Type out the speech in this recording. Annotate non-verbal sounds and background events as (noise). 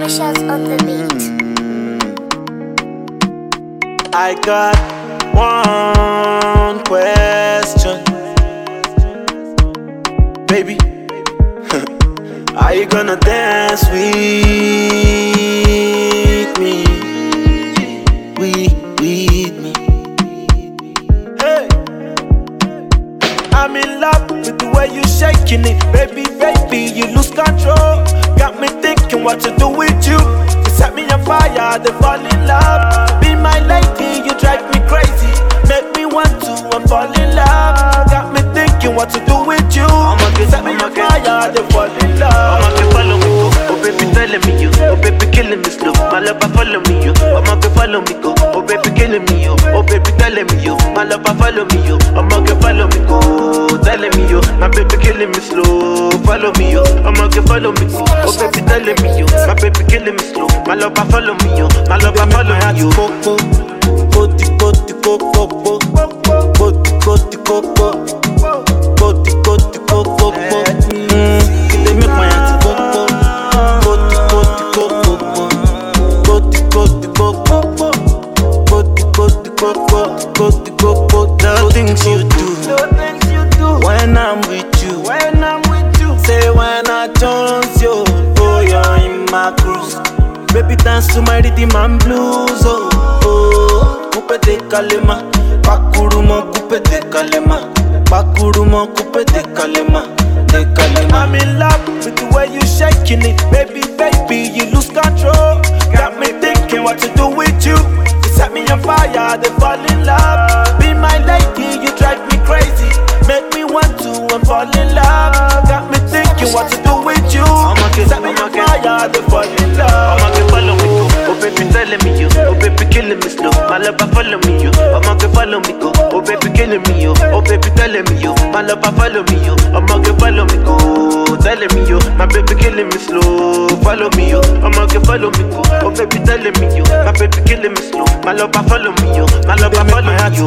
Precious on the beat. I got one question, baby. (laughs) Are you gonna dance with me? With, with me? Hey, I'm in love with way you shaking it, baby, baby. You lose control, got me thinking what to do with you. You set me on fire, they fall in love. Be my lady, you drive me crazy, make me want to and fall in love. Got me thinking what to do with you. Get- set me on fire, they fall in love. follow me go. Oh baby telling me you. Oh baby killing me slow. My lover follow me you. I'ma get follow me go. Oh baby killing me you. Oh baby telling me you. My lover follow me you. I'ma get My baby killing me slow. Follow me you. I'ma get follow me. Oh baby telling me you. My baby killing me slow. My lover follow me you. My lover follow me you. Coco, koti koti koko, I jones you, oh you're in my cruise. Baby dance to my rhythm and blues, oh oh. Kupete kalema, pakurumo kupete kalema, pakurumo kupete kalema, de kalema. I'm in love with the way you shaking it, baby, baby, you lose control. Get- set I'ma on get- fire, they fall in love. I'ma follow me go. Oh baby telling me you. Oh baby killing me slow. My lover follow me you. I'ma follow me go. Oh baby killing me you. Oh baby telling me you. My lover follow me you. I'ma follow me go. Telling me you. My baby killing me slow. Follow me you. I'ma follow me go. Oh baby telling me you. My baby killing me slow. My lover follow me you. My lover follow me you.